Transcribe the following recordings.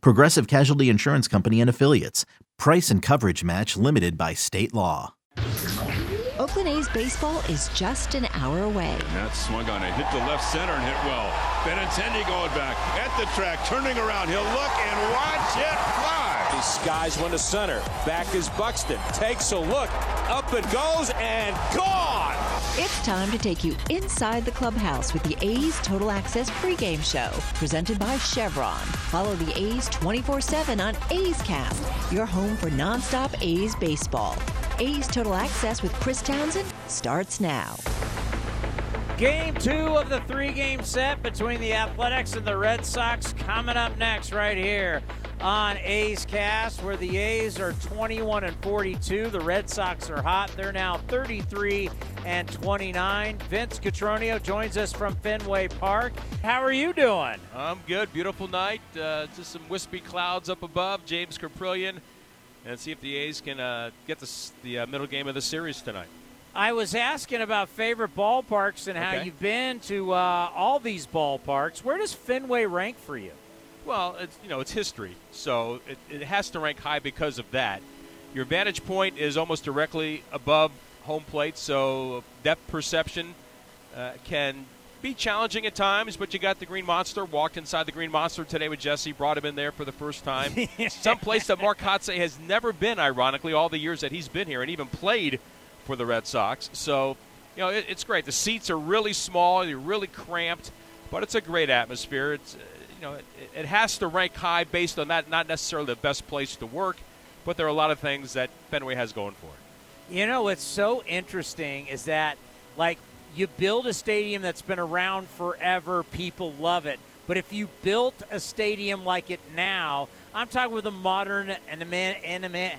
Progressive Casualty Insurance Company and Affiliates. Price and coverage match limited by state law. Oakland A's baseball is just an hour away. That swung on it, hit the left center and hit well. Benintendi going back at the track, turning around. He'll look and watch it fly. He skies one to center. Back is Buxton. Takes a look. Up it goes and gone. It's time to take you inside the clubhouse with the A's Total Access pregame show, presented by Chevron. Follow the A's 24 7 on A's Cast, your home for nonstop A's baseball. A's Total Access with Chris Townsend starts now. Game two of the three game set between the Athletics and the Red Sox coming up next, right here on A's Cast, where the A's are 21 and 42. The Red Sox are hot. They're now 33 and 29. Vince Cotroneo joins us from Fenway Park. How are you doing? I'm good. Beautiful night. Uh, just some wispy clouds up above. James Kaprielian. And see if the A's can uh, get the, the uh, middle game of the series tonight. I was asking about favorite ballparks and how Okay. you've been to uh, all these ballparks. Where does Fenway rank for you? Well, it's you know it's history, so it, it has to rank high because of that. Your vantage point is almost directly above home plate, so depth perception uh, can be challenging at times. But you got the Green Monster. Walked inside the Green Monster today with Jesse. Brought him in there for the first time. Some place that Mark Kotsay has never been, ironically, all the years that he's been here, and even played for the Red Sox. So, you know, it, it's great. The seats are really small. They're really cramped, but it's a great atmosphere. It's you know, it, it has to rank high based on that. Not necessarily the best place to work, but there are a lot of things that Fenway has going for it. You know, what's so interesting is that, like, you build a stadium that's been around forever, people love it. But if you built a stadium like it now, I'm talking with a modern and a man and a man.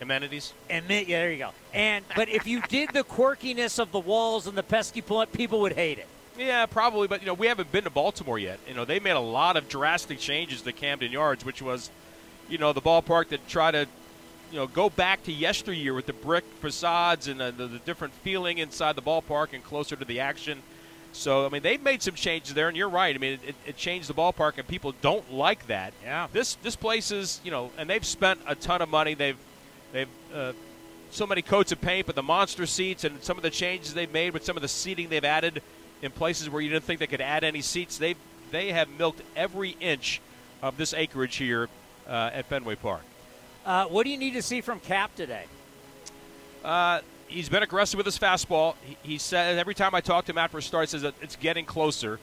Amenities. And yeah, there you go. And but if you did the quirkiness of the walls and the pesky plant, people would hate it. Yeah, probably, but you know, we haven't been to Baltimore yet. You know, they made a lot of drastic changes to Camden Yards, which was, you know, the ballpark that tried to, you know, go back to yesteryear with the brick facades and the, the, the different feeling inside the ballpark and closer to the action. So, I mean, they've made some changes there, and you're right. I mean, it, it changed the ballpark, and people don't like that. Yeah. This this place is, you know, and they've spent a ton of money. They've they've uh, so many coats of paint, but the monster seats and some of the changes they've made with some of the seating they've added in places where you didn't think they could add any seats. They they have milked every inch of this acreage here uh, at Fenway Park. Uh, what do you need to see from Cap today? Uh, he's been aggressive with his fastball. He, he said every time I talk to him after a start, he says that it's getting closer.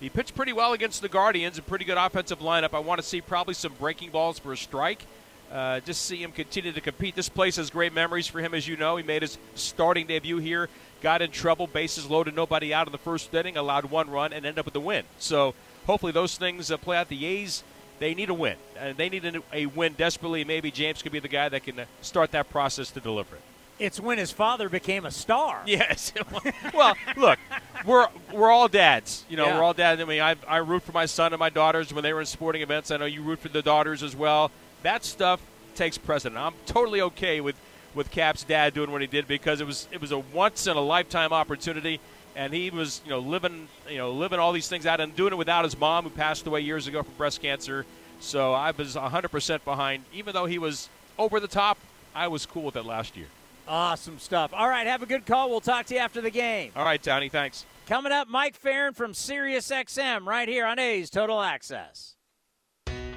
He pitched pretty well against the Guardians, a pretty good offensive lineup. I want to see probably some breaking balls for a strike. Uh, just see him continue to compete. This place has great memories for him, as you know. He made his starting debut here, got in trouble, bases loaded, nobody out in the first inning, allowed one run, and ended up with the win. So hopefully those things uh, play out. The A's, they need a win. Uh, they need a, a win desperately. Maybe James could be the guy that can uh, start that process to deliver it. It's when his father became a star. Yes. well, look, we're we're all dads. You know, Yeah. we're all dads. I mean, I, I root for my son and my daughters when they were in sporting events. I know you root for the daughters as well. That stuff takes precedent. I'm totally okay with, with Cap's dad doing what he did because it was it was a once in a lifetime opportunity, and he was you know living you know living all these things out and doing it without his mom who passed away years ago from breast cancer. So I was 100% behind, even though he was over the top. I was cool with it last year. Awesome stuff. All right, have a good call. We'll talk to you after the game. All right, Townie, thanks. Coming up, Mike Ferrin from Sirius XM right here on A's Total Access.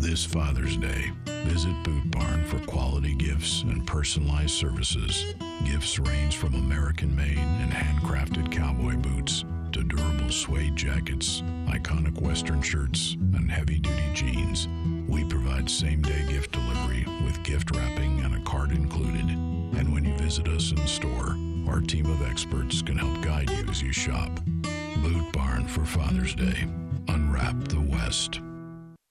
This Father's Day, visit Boot Barn for quality gifts and personalized services. Gifts range from American made and handcrafted cowboy boots to durable suede jackets, iconic Western shirts, and heavy duty jeans. We provide same day gift delivery with gift wrapping and a card included. And when you visit us in store, our team of experts can help guide you as you shop. Boot Barn for Father's Day. Unwrap the West.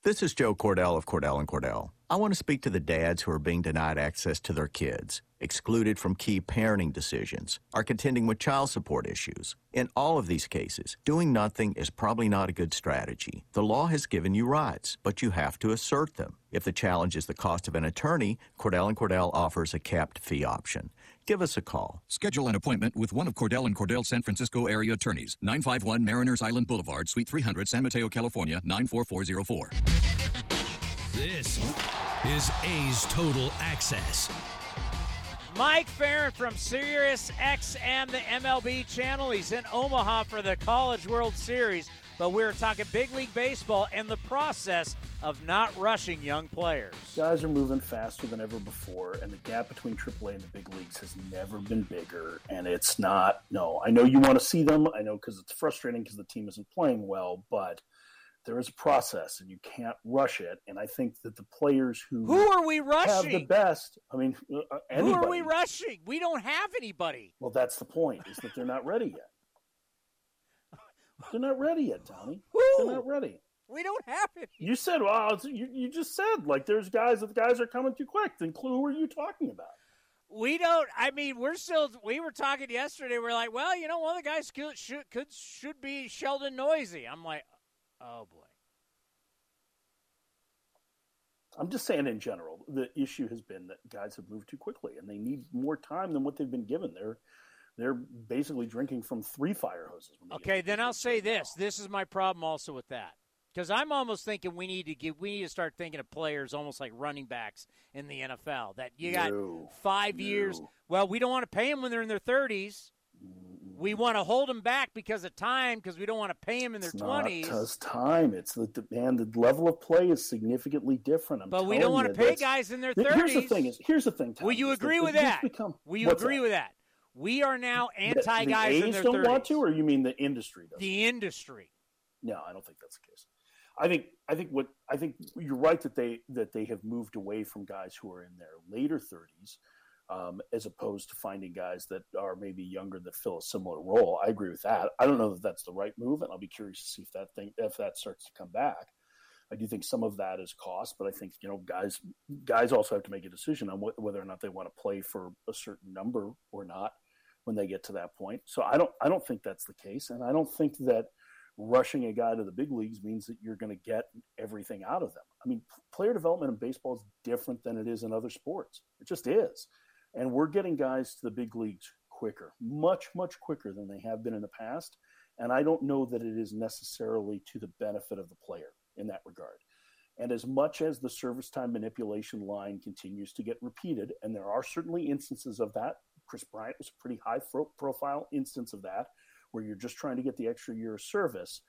This is Joe Cordell of Cordell and Cordell. I want to speak to the dads who are being denied access to their kids, excluded from key parenting decisions, are contending with child support issues. In all of these cases, doing nothing is probably not a good strategy. The law has given you rights, but you have to assert them. If the challenge is the cost of an attorney, Cordell and Cordell offers a capped fee option. Give us a call. Schedule an appointment with one of Cordell and Cordell San Francisco area attorneys. 951 Mariners Island Boulevard, Suite 300, San Mateo, California 94404. This is A's Total Access. Mike Ferrin from Sirius XM, the MLB channel. He's in Omaha for the College World Series, but we're talking big league baseball and the process of not rushing young players. Guys are moving faster than ever before, and the gap between AAA and the big leagues has never been bigger. And it's not, no, I know you want to see them. I know because it's frustrating because the team isn't playing well, but there is a process and you can't rush it. And I think that the players who who are we rushing have the best. I mean, uh, who are we rushing? We don't have anybody. Well, that's the point is that they're not ready yet. They're not ready yet, Tommy. Who? They're not ready. We don't have it. You said, well, you, you just said like there's guys that the guys are coming too quick. Then who are you talking about? We don't. I mean, we're still. We were talking yesterday. We're like, well, you know, one of the guys could should could should be Sheldon Neuse. I'm like, oh boy. I'm just saying in general, the issue has been that guys have moved too quickly and they need more time than what they've been given. They're they're basically drinking from three fire hoses. okay, then I'll say this. This is my problem also with that. Because I'm almost thinking we need to give we need to start thinking of players almost like running backs in the NFL. That you got no, five no. years. Well, we don't want to pay them when they're in their 30s. We want to hold them back because of time, because we don't want to pay them in their twenties. Because time, it's the demand. The level of play is significantly different. I'm but we don't want to pay guys in their thirties. Here's the thing: is here's the thing. Tom, Will you agree with that? Become, Will you agree that? with that? We are now anti the, guys the in their don't 30s. want to, or you mean the industry does? The industry. No, I don't think that's the case. I think I think what I think you're right that they that they have moved away from guys who are in their later 30s, um, as opposed to finding guys that are maybe younger that fill a similar role. I agree with that. I don't know that that's the right move, and I'll be curious to see if that thing if that starts to come back. I do think some of that is cost, but I think you know guys guys also have to make a decision on wh- whether or not they want to play for a certain number or not when they get to that point. So I don't I don't think that's the case, and I don't think that rushing a guy to the big leagues means that you're going to get everything out of them. I mean, player development in baseball is different than it is in other sports. It just is. And we're getting guys to the big leagues quicker, much, much quicker than they have been in the past. And I don't know that it is necessarily to the benefit of the player in that regard. And as much as the service time manipulation line continues to get repeated, and there are certainly instances of that, Kris Bryant was a pretty high profile instance of that, where you're just trying to get the extra year of service.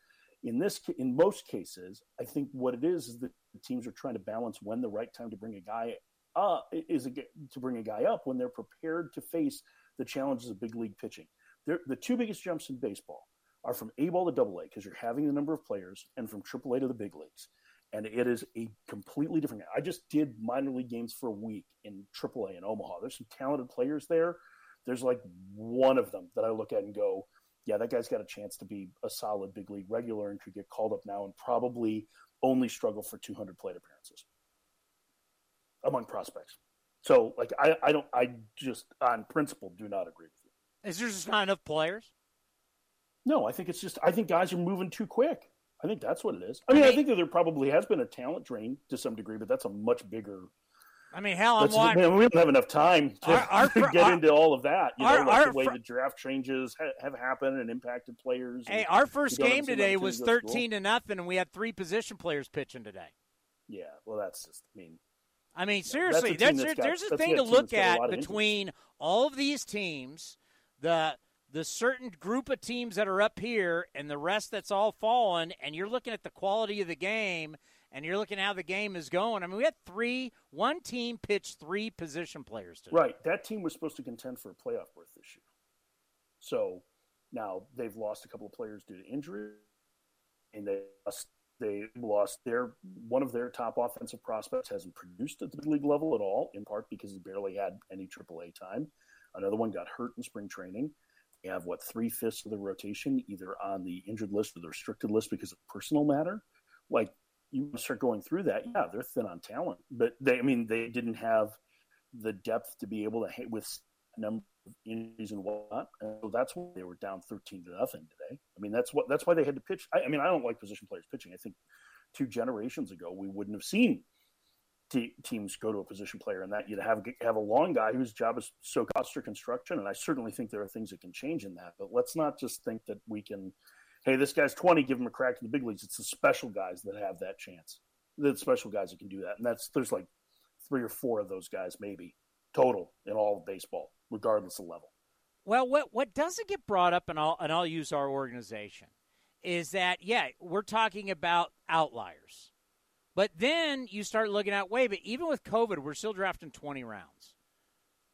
In this, in most cases, I think what it is is that teams are trying to balance when the right time to bring a guy up is a, to bring a guy up when they're prepared to face the challenges of big league pitching. They're, the two biggest jumps in baseball are from A ball to double A because you're having the number of players, and from triple A to the big leagues. And it is a completely different. Game. I just did minor league games for a week in AAA in Omaha. There's some talented players there. There's like one of them that I look at and go, yeah, that guy's got a chance to be a solid big league regular and could get called up now and probably only struggle for 200 plate appearances among prospects. So, like, I, I don't, I just on principle do not agree with you. Is there just not enough players? No, I think it's just, I think guys are moving too quick. I think that's what it is. I mean, I, mean, I think that there probably has been a talent drain to some degree, but that's a much bigger. I mean, hell, I'm watching. Man, we don't have enough time to, our, our, get our, into all of that. You know, like the way the draft changes have happened and impacted players. Hey, our first game today was thirteen to nothing, and we had three position players pitching today. Yeah, well, that's just. I mean, I mean, seriously, that's that's, got, there's a thing to look at between all of these teams. The the certain group of teams that are up here and the rest that's all fallen, and you're looking at the quality of the game and you're looking how the game is going. I mean, we had three, one team pitched three position players today. Right. That team was supposed to contend for a playoff berth this year. So now they've lost a couple of players due to injury, and they lost, they lost their one of their top offensive prospects hasn't produced at the league level at all, in part because he barely had any AAA time. Another one got hurt in spring training. You have what three fifths of the rotation either on the injured list or the restricted list because of personal matter. Like you start going through that, yeah, they're thin on talent, but they, I mean, they didn't have the depth to be able to hit with a number of injuries and whatnot. And so that's why they were down thirteen to nothing today. I mean, that's what that's why they had to pitch. I, I mean, I don't like position players pitching. I think two generations ago we wouldn't have seen teams go to a position player and that you'd have have a long guy whose job is so cost construction and i certainly think there are things that can change in that but let's not just think that we can hey this guy's 20 give him a crack in the big leagues. It's the special guys that have that chance the special guys that can do that and that's there's like three or four of those guys maybe total in all of baseball regardless of level. Well what what doesn't get brought up and I'll and I'll use our organization is that yeah we're talking about outliers but then you start looking at, wait, but even with COVID, we're still drafting 20 rounds.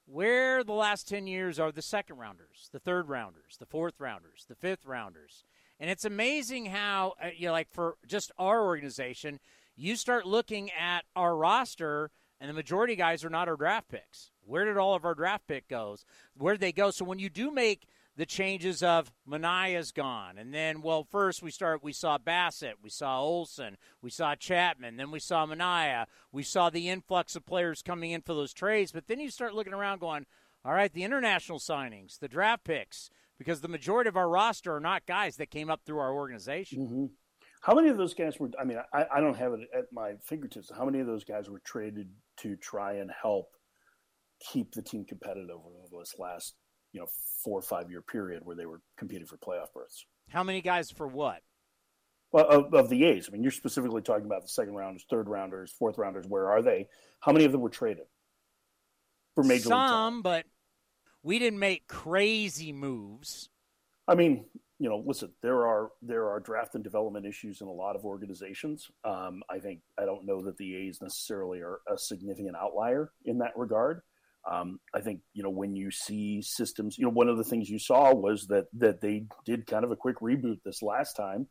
Where the last 10 years are the second rounders, the third rounders, the fourth rounders, the fifth rounders. And it's amazing how, uh, you know, like for just our organization, you start looking at our roster, and the majority guys are not our draft picks. Where did all of our draft pick goes? Where did they go? So when you do make the changes of Manaea's gone. And then, well, first we start, we saw Bassitt, we saw Olson, we saw Chapman, then we saw Manaea. We saw the influx of players coming in for those trades. But then you start looking around going, all right, the international signings, the draft picks, because the majority of our roster are not guys that came up through our organization. Mm-hmm. How many of those guys were, I mean, I, I don't have it at my fingertips. How many of those guys were traded to try and help keep the team competitive over this last you know four or five year period where they were competing for playoff berths. How many guys for what? Well, of, of, the A's. I mean, you're specifically talking about the second rounders, third rounders, fourth rounders. Where are they? How many of them were traded for major Some, but we didn't make crazy moves. I mean, you know, listen, there are there are draft and development issues in a lot of organizations. Um, I think I don't know that the A's necessarily are a significant outlier in that regard. Um, I think you know when you see systems, you know one of the things you saw was that that they did kind of a quick reboot this last time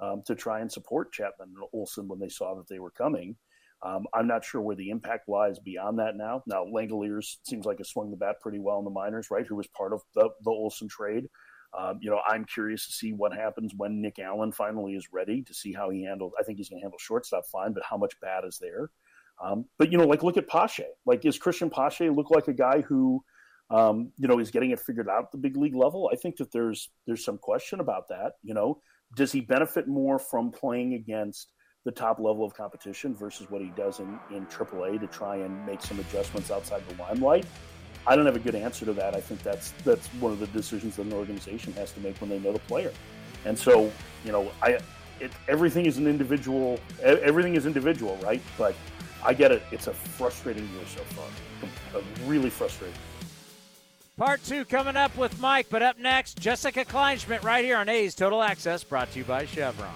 um, to try and support Chapman and Olson when they saw that they were coming. Um, I'm not sure where the impact lies beyond that now. Now Langeliers seems like has swung the bat pretty well in the minors, right? Who was part of the the Olson trade. Um, you know, I'm curious to see what happens when Nick Allen finally is ready to see how he handles. I think he's going to handle shortstop fine, but how much bat is there? Um, but you know, like look at Pache. Like, is Christian Pache look like a guy who, um, you know, is getting it figured out at the big league level? I think that there's there's some question about that. You know, does he benefit more from playing against the top level of competition versus what he does in in AAA to try and make some adjustments outside the limelight? I don't have a good answer to that. I think that's that's one of the decisions that an organization has to make when they know the player. And so, you know, I it, everything is an individual. Everything is individual, right? But I get it. It's a frustrating year so far. really frustrating. Part two coming up with Mike, but up next, Jessica Kleinschmidt right here on A's Total Access, brought to you by Chevron.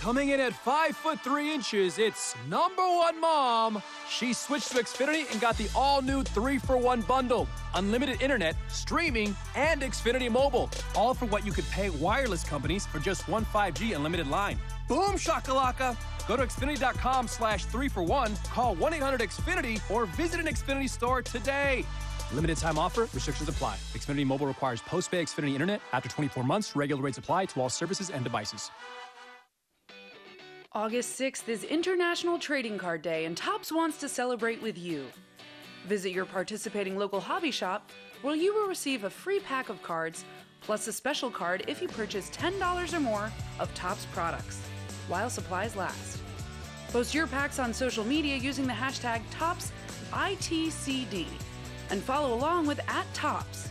Coming in at five foot three inches, it's number one mom. She switched to Xfinity and got the all new three for one bundle unlimited internet, streaming, and Xfinity mobile. All for what you could pay wireless companies for just one 5G unlimited line. Boom shakalaka! Go to Xfinity.com slash three for one, call 1 800 Xfinity, or visit an Xfinity store today. Limited time offer, restrictions apply. Xfinity Mobile requires post pay Xfinity Internet. After 24 months, regular rates apply to all services and devices. August 6th is International Trading Card Day, and Topps wants to celebrate with you. Visit your participating local hobby shop where you will receive a free pack of cards plus a special card if you purchase $10 or more of Topps products, while supplies last. Post your packs on social media using the hashtag ToppsITCD and follow along with at Topps.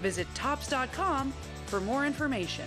Visit Topps.com for more information.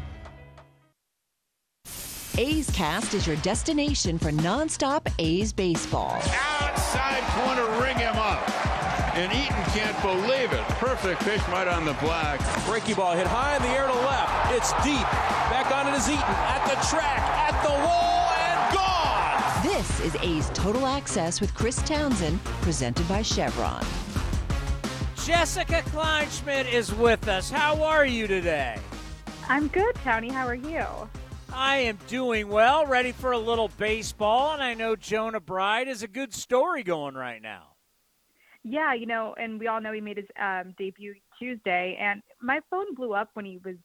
A's Cast is your destination for nonstop A's baseball. Outside corner, ring him up. And Eaton can't believe it. Perfect pitch right on the black. Breaky ball hit high in the air to left. It's deep. Back on it is Eaton. At the track, at the wall, and gone! This is A's Total Access with Chris Townsend, presented by Chevron. Jessica Kleinschmidt is with us. How are you today? I'm good, Tony. How are you? I am doing well, ready for a little baseball, and I know Jonah Bride is a good story going right now. Yeah, you know, and we all know he made his um, debut Tuesday, and my phone blew up when he was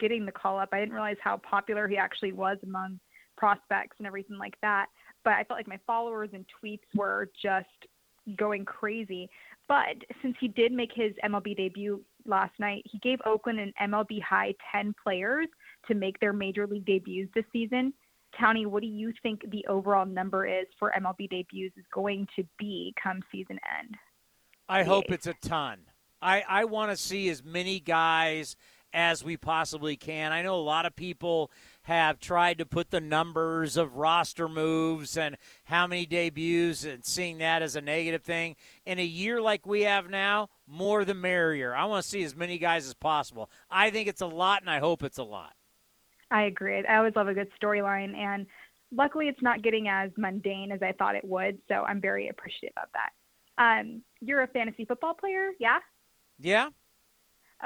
getting the call up. I didn't realize how popular he actually was among prospects and everything like that. But I felt like my followers and tweets were just going crazy. But since he did make his MLB debut last night, he gave Oakland an MLB high 10 players to make their major league debuts this season. Townie, what do you think the overall number is for MLB debuts is going to be come season end? I hope it's a ton. I, I want to see as many guys as we possibly can. I know a lot of people have tried to put the numbers of roster moves and how many debuts and seeing that as a negative thing. In a year like we have now, more the merrier. I want to see as many guys as possible. I think it's a lot, and I hope it's a lot. I agree. I always love a good storyline, and luckily, it's not getting as mundane as I thought it would. So I'm very appreciative of that. Um, you're a fantasy football player, yeah? Yeah.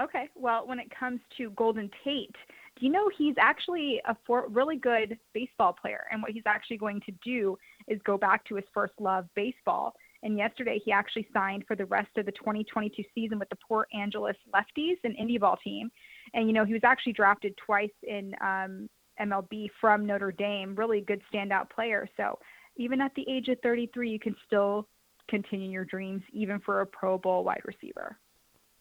Okay. Well, when it comes to Golden Tate, do you know he's actually a for, really good baseball player? And what he's actually going to do is go back to his first love, baseball. And yesterday, he actually signed for the rest of the 2022 season with the Port Angeles Lefties, an indie ball team. And, you know, he was actually drafted twice in um, MLB from Notre Dame, really good standout player. So even at the age of 33, you can still continue your dreams, even for a Pro Bowl wide receiver.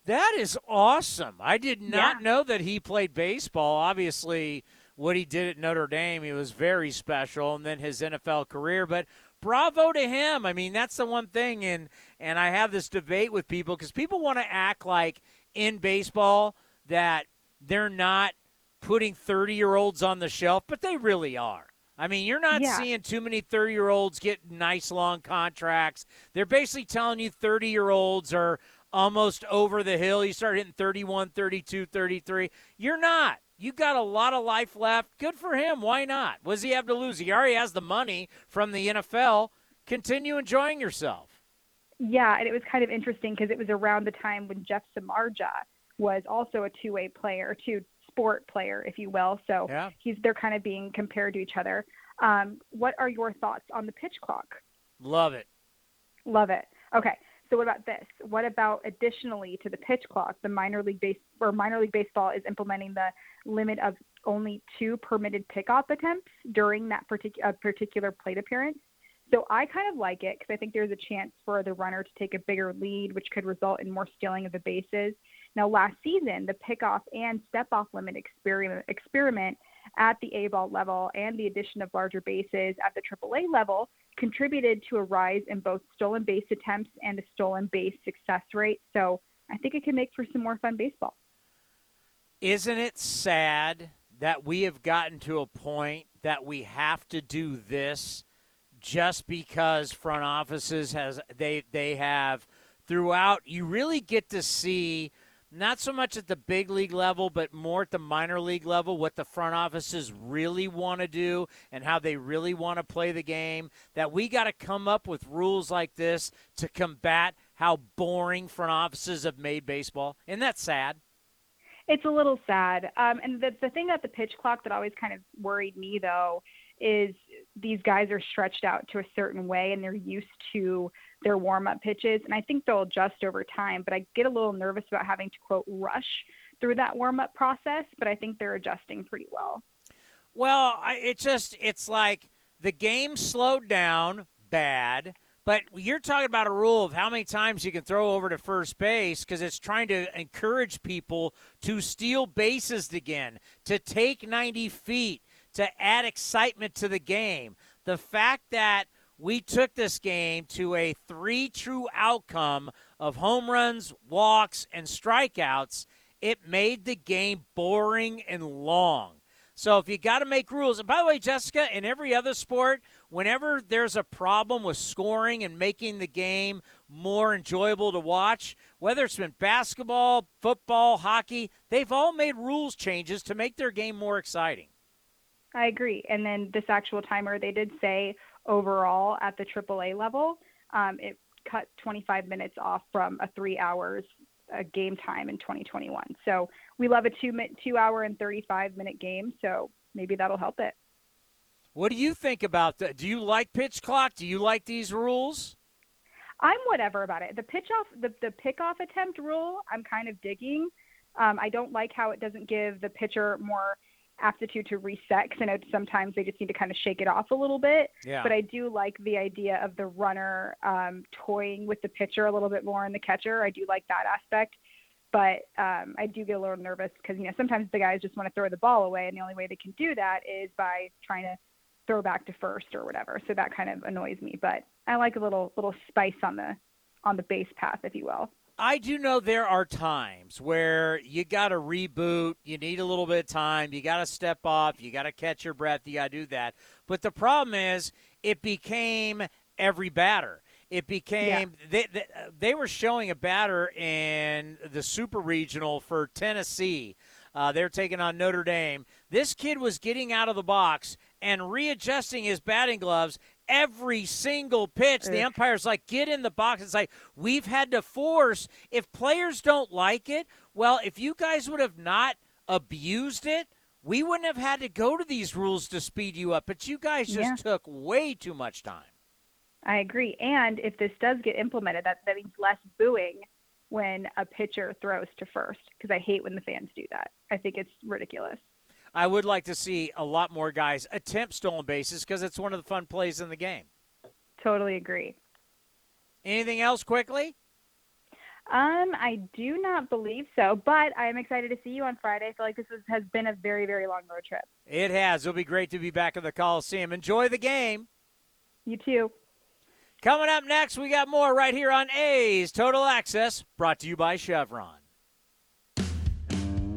That is awesome. I did not Yeah. know that he played baseball. Obviously, what he did at Notre Dame, he was very special, and then his NFL career. But bravo to him. I mean, that's the one thing, and and I have this debate with people because people want to act like in baseball that they're not putting thirty year olds on the shelf, but they really are. I mean, you're not Yeah. seeing too many 30 year olds get nice long contracts. They're basically telling you 30 year olds are almost over the hill. You start hitting 31, 32, 33. You're not. You got a lot of life left. Good for him. Why not? What does he have to lose? He already has the money from the NFL. Continue enjoying yourself. Yeah, and it was kind of interesting because it was around the time when Jeff Samardzija was also a two-way player, two sport player, if you will. So Yeah. he's they're kind of being compared to each other. Um, what are your thoughts on the pitch clock? Love it. Love it. Okay. So what about this? What about additionally to the pitch clock, the minor league base or minor league baseball is implementing the limit of only two permitted pickoff attempts during that particular particular plate appearance. So I kind of like it because I think there's a chance for the runner to take a bigger lead, which could result in more stealing of the bases. Now, last season, the pickoff and step off limit experiment, experiment at the A ball level and the addition of larger bases at the AAA level contributed to a rise in both stolen base attempts and a stolen base success rate. So I think it can make for some more fun baseball. Isn't it sad that we have gotten to a point that we have to do this just because front offices has they they have throughout you really get to see not so much at the big league level, but more at the minor league level, what the front offices really want to do and how they really want to play the game. That we got to come up with rules like this to combat how boring front offices have made baseball. Isn't that sad? It's a little sad. Um, and the, the thing about the pitch clock that always kind of worried me, though, is these guys are stretched out to a certain way and they're used to their warm up pitches. And I think they'll adjust over time, but I get a little nervous about having to, quote, rush through that warm up process, but I think they're adjusting pretty well. Well, I, it just, it's like the game slowed down bad. But you're talking about a rule of how many times you can throw over to first base because it's trying to encourage people to steal bases again, to take 90 feet, to add excitement to the game. The fact that we took this game to a three true outcome of home runs, walks, and strikeouts, it made the game boring and long. So if you got to make rules, and by the way, Jessica, in every other sport, whenever there's a problem with scoring and making the game more enjoyable to watch, whether it's been basketball, football, hockey, they've all made rules changes to make their game more exciting. I agree. And then this actual timer, they did say overall at the AAA level, um, it cut 25 minutes off from a three hours a game time in 2021. So we love a two minute, two hour and 35 minute game. So maybe that'll help it. What do you think about that? Do you like pitch clock? Do you like these rules? I'm whatever about it. The pitch off, the the pick off attempt rule, I'm kind of digging. Um, I don't like how it doesn't give the pitcher more aptitude to reset because I know sometimes they just need to kind of shake it off a little bit. Yeah. But I do like the idea of the runner um, toying with the pitcher a little bit more in the catcher. I do like that aspect. But um, I do get a little nervous because you know sometimes the guys just want to throw the ball away, and the only way they can do that is by trying to throw back to first or whatever. So that kind of annoys me. But I like a little little spice on the on the base path, if you will. I do know there are times where you got to reboot, you need a little bit of time, you got to step off, you got to catch your breath, you got to do that. But the problem is, it became every batter. It became yeah. they, they, they were showing a batter in the Super Regional for Tennessee. Uh, they're taking on Notre Dame. This kid was getting out of the box and readjusting his batting gloves every single pitch. The umpire's like, get in the box. It's like, we've had to force. If players don't like it, well, if you guys would have not abused it, we wouldn't have had to go to these rules to speed you up. But you guys just yeah. took way too much time. I agree. And if this does get implemented, that, that means less booing when a pitcher throws to first because I hate when the fans do that. I think it's ridiculous. I would like to see a lot more guys attempt stolen bases because it's one of the fun plays in the game. Totally agree. Anything else quickly? Um, I do not believe so, but I am excited to see you on Friday. I feel like this is, has been a very, very long road trip. It has. It'll be great to be back at the Coliseum. Enjoy the game. You too. Coming up next, we got more right here on A's Total Access, brought to you by Chevron.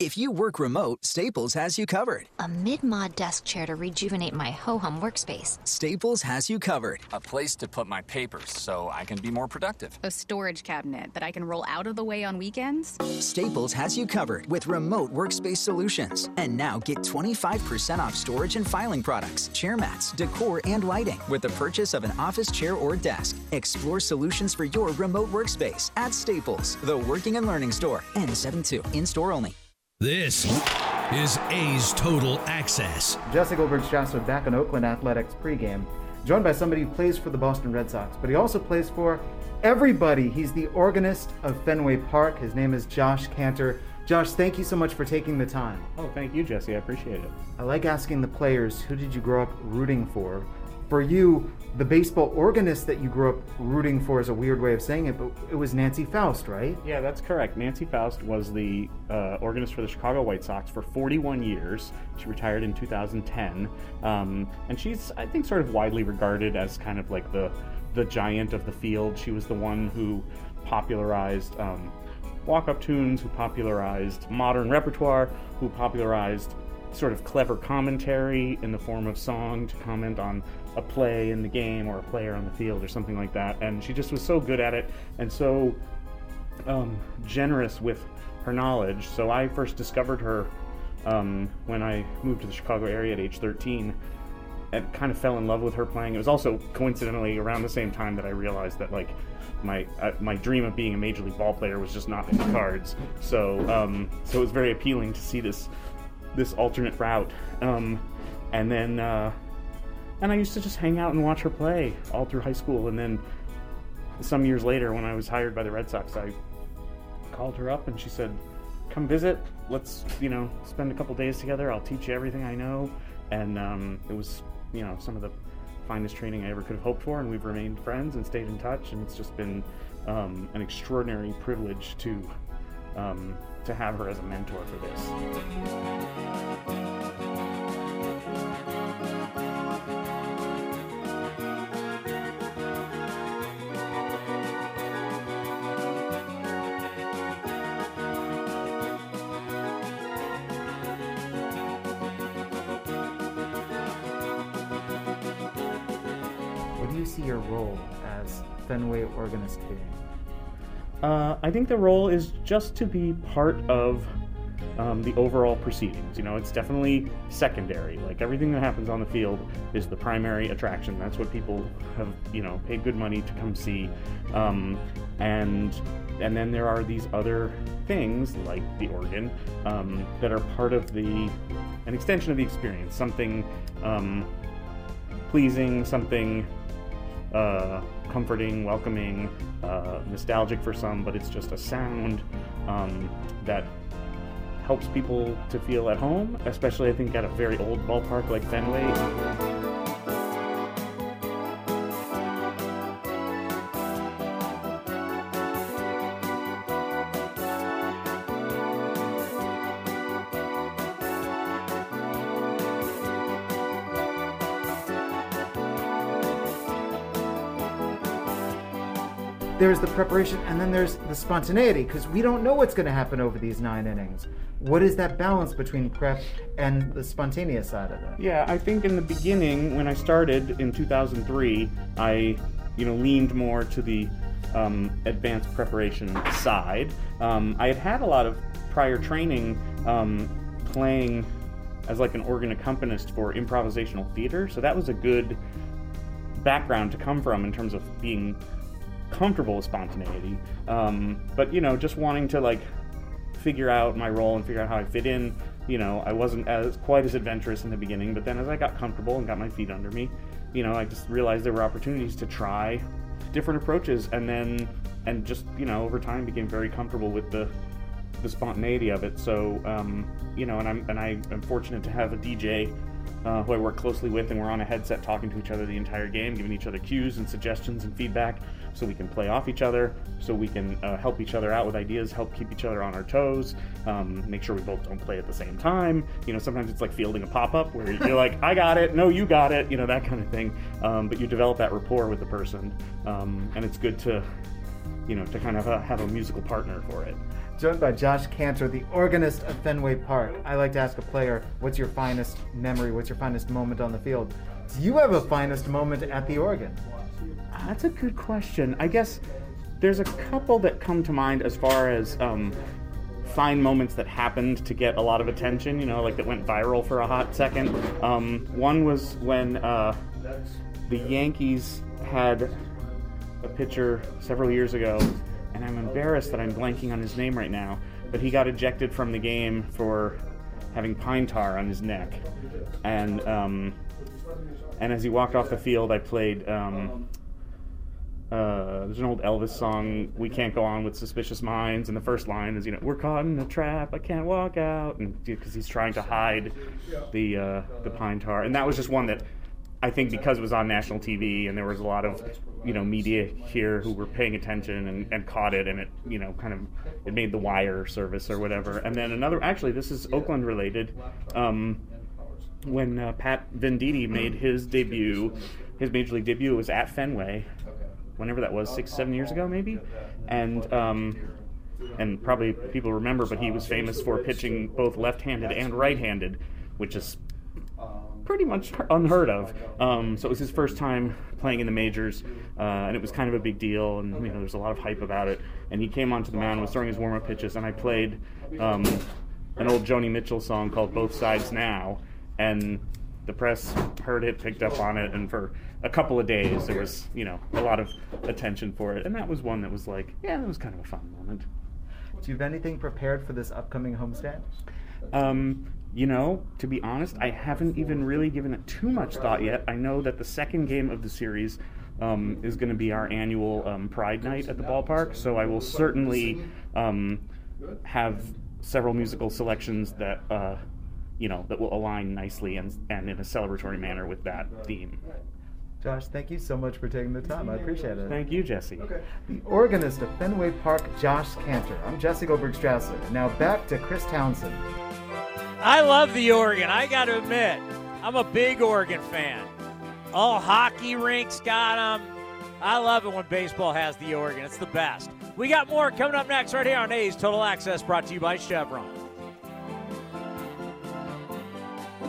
If you work remote, Staples has you covered. A mid-mod desk chair to rejuvenate my ho-hum workspace. Staples has you covered. A place to put my papers so I can be more productive. A storage cabinet that I can roll out of the way on weekends. Staples has you covered with remote workspace solutions. And now get 25% off storage and filing products, chair mats, decor, and lighting with the purchase of an office chair or desk. Explore solutions for your remote workspace at Staples, the working and learning store. N72 in store only. This is A's Total Access. Jesse Goldberg Strasser back on Oakland Athletics pregame, joined by somebody who plays for the Boston Red Sox, but he also plays for everybody. He's the organist of Fenway Park. His name is Josh Kantor. Josh, thank you so much for taking the time. Oh, thank you, Jesse. I appreciate it. I like asking the players, who did you grow up rooting for? For you, the baseball organist that you grew up rooting for is a weird way of saying it, but it was Nancy Faust, right? Yeah, that's correct. Nancy Faust was the uh, organist for the Chicago White Sox for 41 years. She retired in 2010, um, and she's, I think, sort of widely regarded as kind of like the the giant of the field. She was the one who popularized um, walk-up tunes, who popularized modern repertoire, who popularized sort of clever commentary in the form of song to comment on a play in the game or a player on the field or something like that. And she just was so good at it and so um, generous with her knowledge. So I first discovered her um, when I moved to the Chicago area at age 13 and kind of fell in love with her playing. It was also coincidentally around the same time that I realized that like my uh, my dream of being a major league ball player was just not in the cards. So um, so it was very appealing to see this this alternate route. Um, and then uh, and I used to just hang out and watch her play all through high school. And then some years later, when I was hired by the Red Sox, I called her up and she said, "Come visit. Let's you know spend a couple days together. I'll teach you everything I know." And um, it was you know some of the finest training I ever could have hoped for, and we've remained friends and stayed in touch. And it's just been um, an extraordinary privilege to um, to have her as a mentor for this. Fenway? Uh, I think the role is just to be part of um, the overall proceedings. You know, it's definitely secondary. Like everything that happens on the field is the primary attraction. That's what people have, you know, paid good money to come see. Um, and and then there are these other things like the organ um, that are part of the an extension of the experience. Something um, pleasing, something uh, comforting, welcoming, uh, nostalgic for some, but it's just a sound um, that helps people to feel at home, especially I think at a very old ballpark like Fenway. There's the preparation and then there's the spontaneity because we don't know what's going to happen over these nine innings. What is that balance between prep and the spontaneous side of it? Yeah, I think in the beginning when I started in 2003, I you know leaned more to the um, advanced preparation side. Um, I had had a lot of prior training um, playing as like an organ accompanist for improvisational theater, so that was a good background to come from in terms of being comfortable with spontaneity. Um, but you know, just wanting to like figure out my role and figure out how I fit in. You know, I wasn't as quite as adventurous in the beginning, but then as I got comfortable and got my feet under me, you know, I just realized there were opportunities to try different approaches, and then and just you know over time became very comfortable with the the spontaneity of it. So um, you know, and I'm and I am fortunate to have a DJ uh, who I work closely with, and we're on a headset talking to each other the entire game, giving each other cues and suggestions and feedback so we can play off each other, so we can uh, help each other out with ideas, help keep each other on our toes, um, make sure we both don't play at the same time. You know, sometimes it's like fielding a pop up where you're like, I got it, no, you got it, you know, that kind of thing. Um, but you develop that rapport with the person, um, and it's good to, you know, to kind of uh, have a musical partner for it. Joined by Josh Kantor, the organist of Fenway Park. I like to ask a player, what's your finest memory? What's your finest moment on the field? Do you have a finest moment at the organ? That's a good question. I guess there's a couple that come to mind as far as um, fine moments that happened to get a lot of attention, you know, like that went viral for a hot second. Um, one was when uh, the Yankees had a pitcher several years ago, and I'm embarrassed that I'm blanking on his name right now, but he got ejected from the game for having pine tar on his neck. And um, and as he walked off the field, I played um, uh, there's an old Elvis song, "We Can't Go On with Suspicious Minds," and the first line is, "You know, we're caught in a trap. I can't walk out," and because he's trying to hide the uh, the pine tar, and that was just one that I think because it was on national TV and there was a lot of you know media here who were paying attention and, and caught it, and it you know kind of it made the wire service or whatever. And then another, actually, this is Oakland related. Um, when uh, Pat Venditti made his debut, his major league debut was at Fenway whenever that was, six, seven years ago, maybe. And um, and probably people remember, but he was famous for pitching both left-handed and right-handed, which is pretty much unheard of. Um, so it was his first time playing in the majors, uh, and it was kind of a big deal. And you know, there's a lot of hype about it. And he came onto the mound, was throwing his warm-up pitches, and I played um, an old Joni Mitchell song called "Both Sides Now," and the press heard it, picked up on it, and for a couple of days there was you know a lot of attention for it, and that was one that was like, yeah, that was kind of a fun moment. Do you have anything prepared for this upcoming homestand? Um, you know, to be honest, I haven't even really given it too much thought yet. I know that the second game of the series um, is going to be our annual um, Pride Night at the ballpark, so I will certainly um, have several musical selections that uh, you know that will align nicely and and in a celebratory manner with that theme. Josh, thank you so much for taking the time. I appreciate it. Thank you, Jesse. Okay. The organist of Fenway Park, Josh Kantor. I'm Jesse Goldberg Strassler. Now back to Chris Townsend. I love the organ. I got to admit, I'm a big organ fan. All hockey rinks got them. I love it when baseball has the organ. It's the best. We got more coming up next right here on A's Total Access, brought to you by Chevron.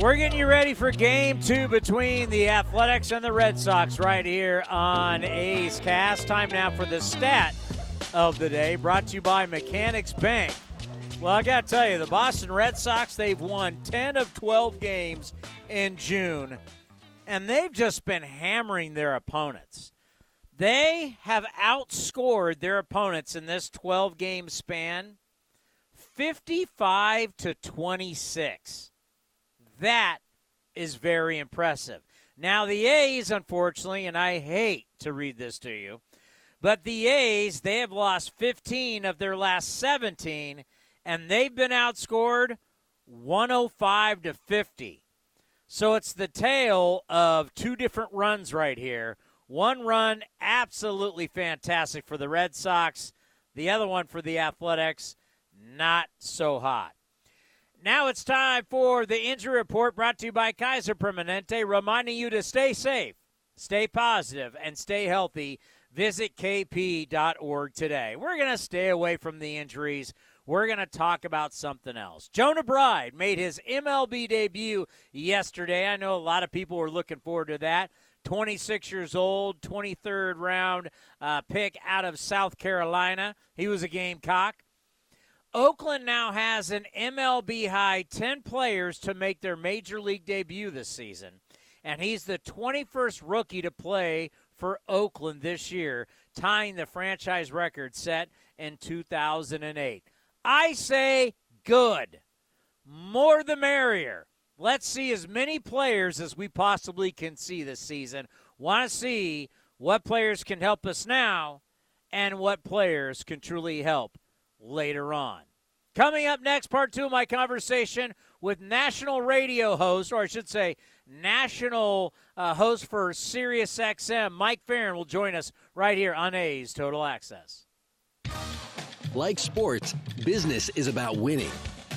We're getting you ready for game two between the Athletics and the Red Sox right here on A's Cast. Time now for the stat of the day, brought to you by Mechanics Bank. Well, I got to tell you, the Boston Red Sox, they've won 10 of 12 games in June, and they've just been hammering their opponents. They have outscored their opponents in this 12 game span 55 to 26. That is very impressive. Now, the A's, unfortunately, and I hate to read this to you, but the A's, they have lost 15 of their last 17, and they've been outscored 105 to 50. So it's the tale of two different runs right here. One run, absolutely fantastic for the Red Sox. The other one for the Athletics, not so hot. Now it's time for the injury report brought to you by Kaiser Permanente, reminding you to stay safe, stay positive, and stay healthy. Visit kp.org today. We're going to stay away from the injuries. We're going to talk about something else. Jonah Bride made his MLB debut yesterday. I know a lot of people were looking forward to that. 26 years old, 23rd round uh, pick out of South Carolina. He was a Gamecock. Oakland now has an MLB high 10 players to make their major league debut this season. And he's the 21st rookie to play for Oakland this year, tying the franchise record set in 2008. I say good. More the merrier. Let's see as many players as we possibly can see this season. Want to see what players can help us now and what players can truly help later on. Coming up next, part two of my conversation with national radio host, or I should say, national uh, host for Sirius XM, Mike Ferrin, will join us right here on A's Total Access. Like sports, business is about winning.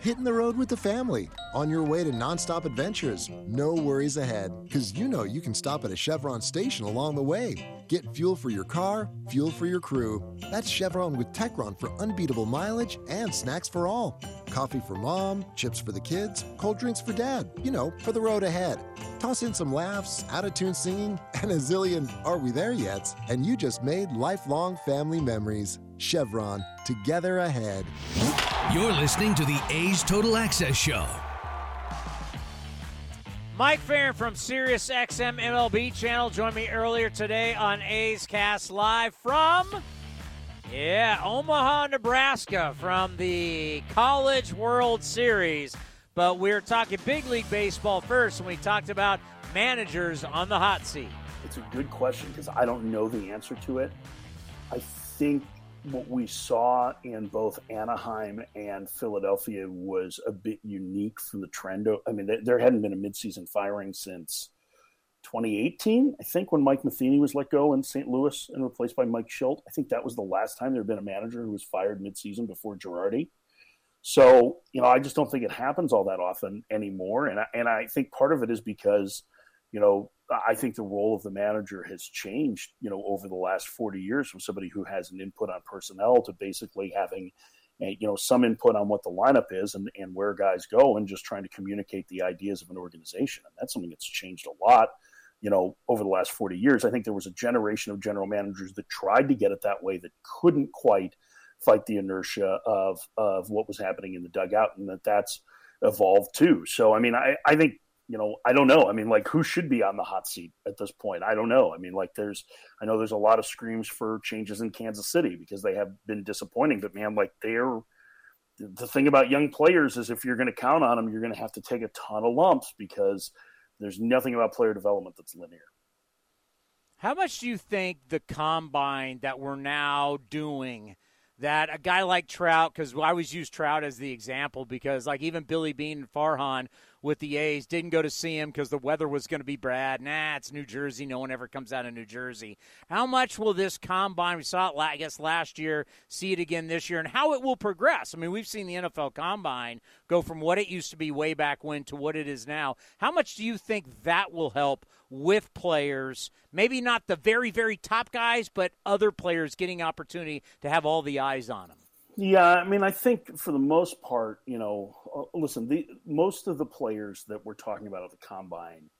hitting the road with the family. On your way to nonstop adventures. No worries ahead, because you know you can stop at a Chevron station along the way. Get fuel for your car, fuel for your crew. That's Chevron with Techron for unbeatable mileage and snacks for all. Coffee for mom, chips for the kids, cold drinks for dad. You know, for the road ahead. Toss in some laughs, out of tune singing, and a zillion are we there yet? And you just made lifelong family memories. Chevron, together ahead. You're listening to the A's Total Access Show. Mike Ferrin from Sirius XM MLB channel joined me earlier today on A's Cast live from, yeah, Omaha, Nebraska, from the College World Series. But we're talking big league baseball first, and we talked about managers on the hot seat. It's a good question because I don't know the answer to it. I think what we saw in both Anaheim and Philadelphia was a bit unique from the trend. I mean, there hadn't been a midseason firing since 2018, I think, when Mike Matheny was let go in St. Louis and replaced by Mike Shildt. I think that was the last time there had been a manager who was fired midseason before Girardi. So, you know, I just don't think it happens all that often anymore. And I, and I think part of it is because, you know, I think the role of the manager has changed, you know, over the last 40 years from somebody who has an input on personnel to basically having, a, you know, some input on what the lineup is and, and where guys go and just trying to communicate the ideas of an organization. And that's something that's changed a lot, you know, over the last 40 years. I think there was a generation of general managers that tried to get it that way that couldn't quite fight the inertia of, of what was happening in the dugout and that that's evolved too. So, I mean, I, I think you know, I don't know. I mean, like, who should be on the hot seat at this point? I don't know. I mean, like, there's, I know there's a lot of screams for changes in Kansas City because they have been disappointing, but man, like, they're, the thing about young players is if you're going to count on them, you're going to have to take a ton of lumps because there's nothing about player development that's linear. How much do you think the combine that we're now doing that a guy like Trout, because I always use Trout as the example, because like even Billy Beane and Farhan with the A's didn't go to see him because the weather was going to be bad. Nah, it's New Jersey. No one ever comes out of New Jersey. How much will this combine? We saw it, I guess, last year. See it again this year, and how it will progress. I mean, we've seen the NFL combine go from what it used to be way back when to what it is now. How much do you think that will help with players? Maybe not the very, very top guys, but other players getting opportunity to have all the eyes on them. Yeah, I mean, I think for the most part, you know, uh, listen, the most of the players that we're talking about at the combine,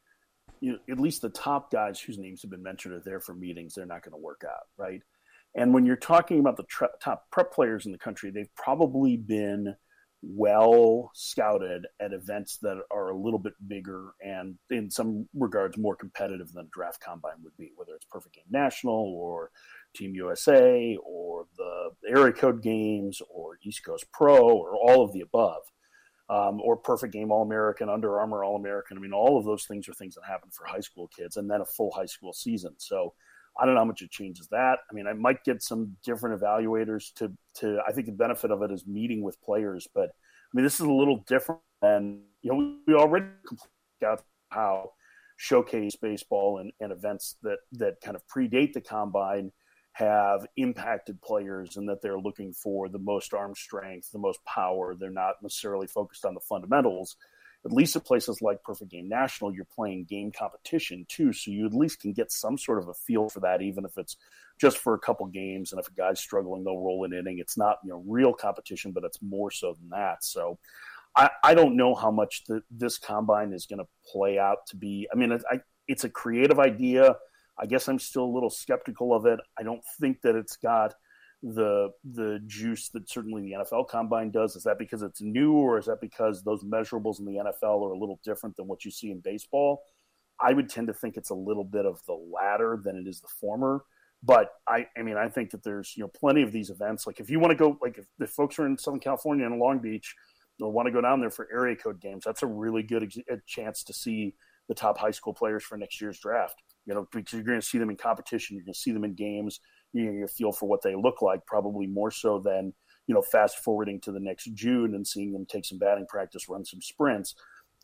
you know, at least the top guys whose names have been mentioned are there for meetings. They're not going to work out, right? And when you're talking about the tre- top prep players in the country, they've probably been well scouted at events that are a little bit bigger and in some regards more competitive than a draft combine would be whether it's perfect game national or team usa or the area code games or east coast pro or all of the above um, or perfect game all american under armour all american i mean all of those things are things that happen for high school kids and then a full high school season so I don't know how much it changes that. I mean, I might get some different evaluators to to. I think the benefit of it is meeting with players, but I mean, this is a little different. And you know, we already got how showcase baseball and, and events that that kind of predate the combine have impacted players and that they're looking for the most arm strength, the most power. They're not necessarily focused on the fundamentals at least at places like Perfect Game National, you're playing game competition too. So you at least can get some sort of a feel for that, even if it's just for a couple games. And if a guy's struggling, they'll roll an inning. It's not, you know, real competition, but it's more so than that. So I, I don't know how much the, this combine is going to play out to be. I mean, I, it's a creative idea. I guess I'm still a little skeptical of it. I don't think that it's got – the the juice that certainly the NFL combine does? Is that because it's new, or is that because those measurables in the NFL are a little different than what you see in baseball? I would tend to think it's a little bit of the latter than it is the former. But I, I mean, I think that there's you know plenty of these events. Like if you want to go, like if, if folks are in Southern California and Long Beach, or want to go down there for area code games, that's a really good ex- chance to see the top high school players for next year's draft. You know, because you're going to see them in competition, you're going to see them in games you get a feel for what they look like, probably more so than you know fast forwarding to the next June and seeing them take some batting practice, run some sprints,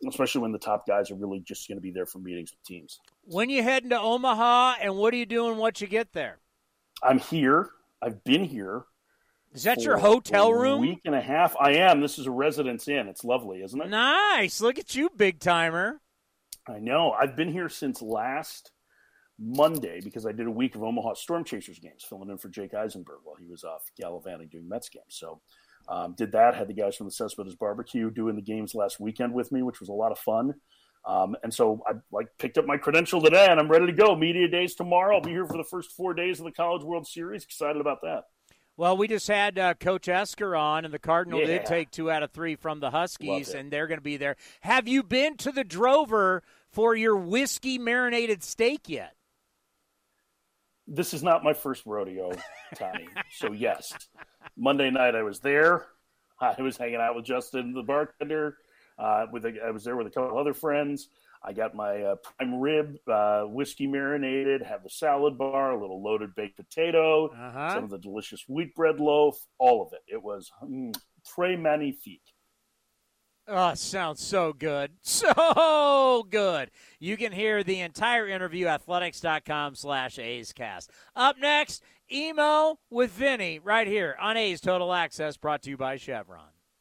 especially when the top guys are really just going to be there for meetings with teams. When you heading to Omaha, and what are you doing once you get there? I'm here. I've been here. Is that your hotel room? week and a half. I am. This is a residence inn. It's lovely, isn't it? Nice. Look at you, big timer. I know. I've been here since last Monday because I did a week of Omaha Storm Chasers games, filling in for Jake Eisenberg while he was off gallivanting doing Mets games. So um, did that. Had the guys from the Cespedes Barbecue doing the games last weekend with me, which was a lot of fun. Um, and so I like picked up my credential today, and I'm ready to go. Media days tomorrow. I'll be here for the first four days of the College World Series. Excited about that. Well, we just had uh, Coach Esquer on, and the Cardinal yeah. did take two out of three from the Huskies, and they're going to be there. Have you been to the Drover for your whiskey marinated steak yet? This is not my first rodeo, Tommy. so yes, Monday night I was there. I was hanging out with Justin, the bartender. Uh, with a, I was there with a couple other friends. I got my uh, prime rib, uh, whiskey marinated, have the salad bar, a little loaded baked potato, uh-huh. some of the delicious wheat bread loaf, all of it. It was mm, très magnifique. Oh, sounds so good. So good. You can hear the entire interview athletics.com slash A's cast. Up next, emo with Vinny right here on A's Total Access brought to you by Chevron.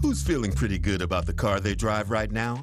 Who's feeling pretty good about the car they drive right now?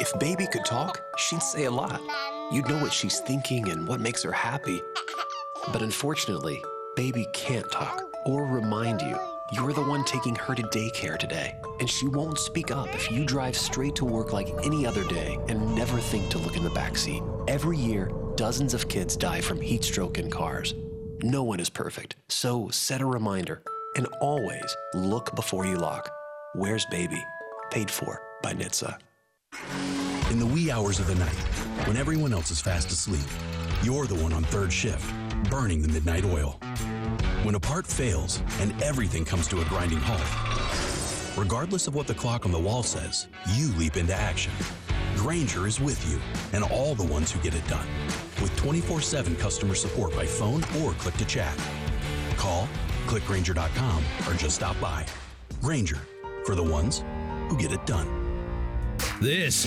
If baby could talk, she'd say a lot. You'd know what she's thinking and what makes her happy. But unfortunately, baby can't talk or remind you you're the one taking her to daycare today. And she won't speak up if you drive straight to work like any other day and never think to look in the backseat. Every year, dozens of kids die from heat stroke in cars. No one is perfect, so set a reminder and always look before you lock. Where's baby? Paid for by NHTSA. In the wee hours of the night, when everyone else is fast asleep, you're the one on third shift, burning the midnight oil. When a part fails and everything comes to a grinding halt, regardless of what the clock on the wall says, you leap into action. Grainger is with you and all the ones who get it done with 24 7 customer support by phone or click to chat. Call, clickgrainger.com, or just stop by. Grainger for the ones who get it done. This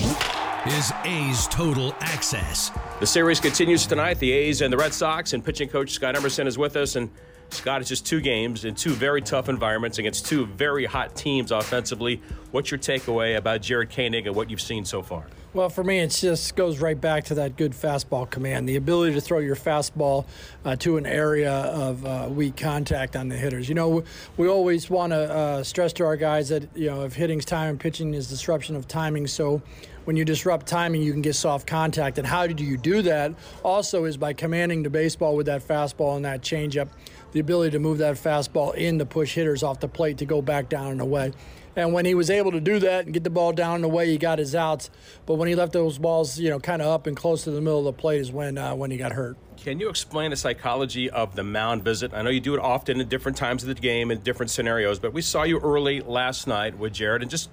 is A's Total Access. The series continues tonight. The A's and the Red Sox, and pitching coach Scott Emerson is with us. And Scott, it's just two games in two very tough environments against two very hot teams offensively. What's your takeaway about Jared Koenig and what you've seen so far? Well, for me, it just goes right back to that good fastball command, the ability to throw your fastball uh, to an area of uh, weak contact on the hitters. You know, we always want to uh, stress to our guys that you know if hitting's time and pitching is disruption of timing. So when you disrupt timing, you can get soft contact. And how do you do that? Also, is by commanding the baseball with that fastball and that changeup, the ability to move that fastball in to push hitters off the plate to go back down and away. And when he was able to do that and get the ball down the way, he got his outs. But when he left those balls, you know, kind of up and close to the middle of the plate is when uh, when he got hurt. Can you explain the psychology of the mound visit? I know you do it often at different times of the game in different scenarios, but we saw you early last night with Jared and just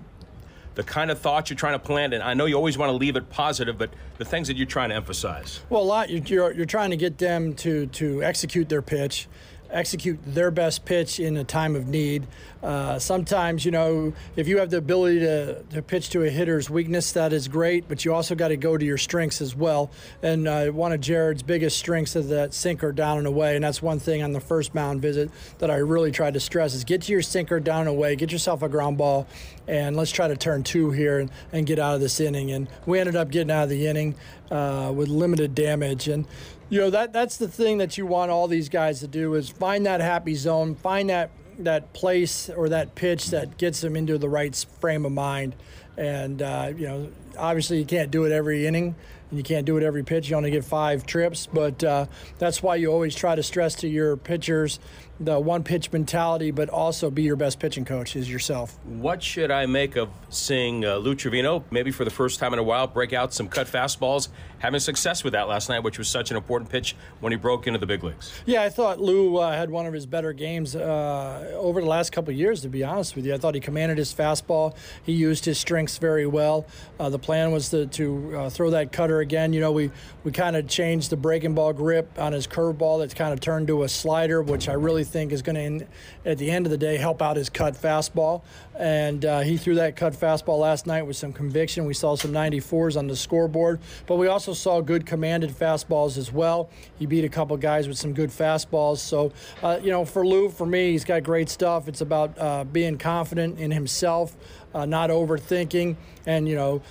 the kind of thoughts you're trying to plant. And I know you always want to leave it positive, but the things that you're trying to emphasize. Well, a lot. You're, you're, you're trying to get them to, to execute their pitch execute their best pitch in a time of need. Uh, sometimes, you know, if you have the ability to, to pitch to a hitter's weakness, that is great, but you also got to go to your strengths as well. And uh, one of Jared's biggest strengths is that sinker down and away. And that's one thing on the first mound visit that I really tried to stress is get to your sinker down and away, get yourself a ground ball, and let's try to turn two here and, and get out of this inning. And we ended up getting out of the inning uh, with limited damage. And you know that that's the thing that you want all these guys to do is find that happy zone, find that that place or that pitch that gets them into the right frame of mind. And uh, you know, obviously you can't do it every inning, and you can't do it every pitch. You only get five trips, but uh, that's why you always try to stress to your pitchers the one pitch mentality, but also be your best pitching coach is yourself. What should I make of seeing uh, Lou Trivino, maybe for the first time in a while, break out some cut fastballs, having success with that last night, which was such an important pitch when he broke into the big leagues? Yeah, I thought Lou uh, had one of his better games uh, over the last couple of years, to be honest with you. I thought he commanded his fastball, he used his strengths very well. Uh, the plan was to, to uh, throw that cutter again. You know, we, we kind of changed the breaking ball grip on his curveball that's kind of turned to a slider, which I really think is going to, at the end of the day, help out his cut fastball. And uh, he threw that cut fastball last night with some conviction. We saw some 94s on the scoreboard, but we also saw good commanded fastballs as well. He beat a couple guys with some good fastballs. So, uh, you know, for Lou, for me, he's got great stuff. It's about uh, being confident in himself, uh, not overthinking, and, you know,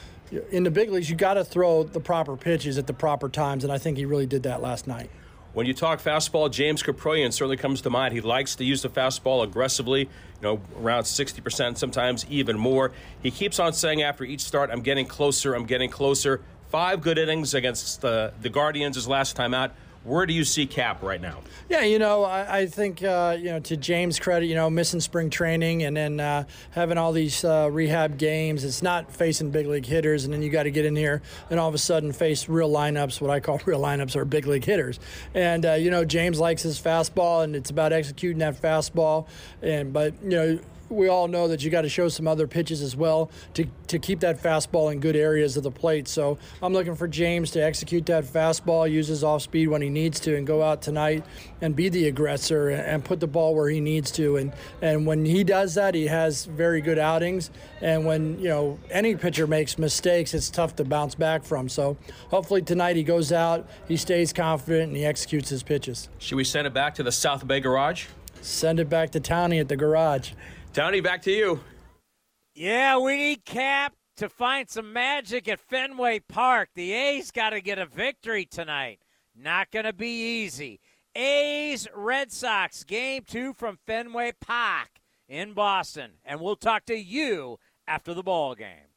in the big leagues, you got to throw the proper pitches at the proper times, and I think he really did that last night. When you talk fastball, James Kaprielian certainly comes to mind. He likes to use the fastball aggressively, you know, around 60%, sometimes even more. He keeps on saying after each start, I'm getting closer, I'm getting closer. Five good innings against the, the Guardians his last time out. Where do you see Cap right now? Yeah, you know, I, I think uh, you know to James' credit, you know, missing spring training and then uh, having all these uh, rehab games. It's not facing big league hitters, and then you got to get in here and all of a sudden face real lineups. What I call real lineups are big league hitters. And uh, you know, James likes his fastball, and it's about executing that fastball. And but you know we all know that you got to show some other pitches as well to, to keep that fastball in good areas of the plate. So I'm looking for James to execute that fastball, use his off speed when he needs to, and go out tonight and be the aggressor and put the ball where he needs to. And and when he does that, he has very good outings. And when you know any pitcher makes mistakes, it's tough to bounce back from. So hopefully tonight he goes out, he stays confident, and he executes his pitches. Should we send it back to the South Bay garage? Send it back to Townie at the garage. Tony, back to you. Yeah, we need Cap to find some magic at Fenway Park. The A's got to get a victory tonight. Not going to be easy. A's Red Sox game two from Fenway Park in Boston, and we'll talk to you after the ball game.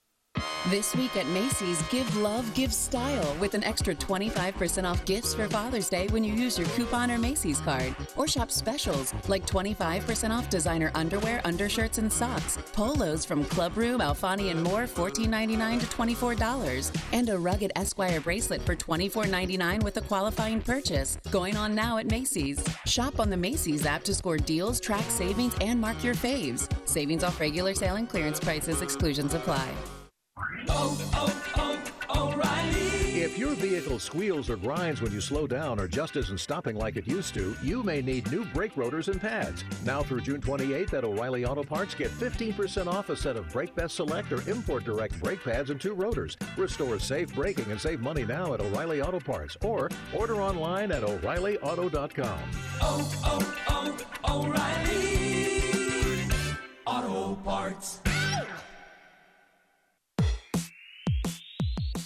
This week at Macy's, give love, give style with an extra 25% off gifts for Father's Day when you use your coupon or Macy's card. Or shop specials like 25% off designer underwear, undershirts, and socks, polos from Club Room, Alfani, and more, $14.99 to $24, and a rugged Esquire bracelet for $24.99 with a qualifying purchase. Going on now at Macy's. Shop on the Macy's app to score deals, track savings, and mark your faves. Savings off regular sale and clearance prices, exclusions apply. Oh, oh, oh, O'Reilly. If your vehicle squeals or grinds when you slow down or just isn't stopping like it used to, you may need new brake rotors and pads. Now through June 28th at O'Reilly Auto Parts, get 15% off a set of Brake Best Select or Import Direct brake pads and two rotors. Restore safe braking and save money now at O'Reilly Auto Parts or order online at O'ReillyAuto.com. Oh, oh, oh, O'Reilly Auto Parts.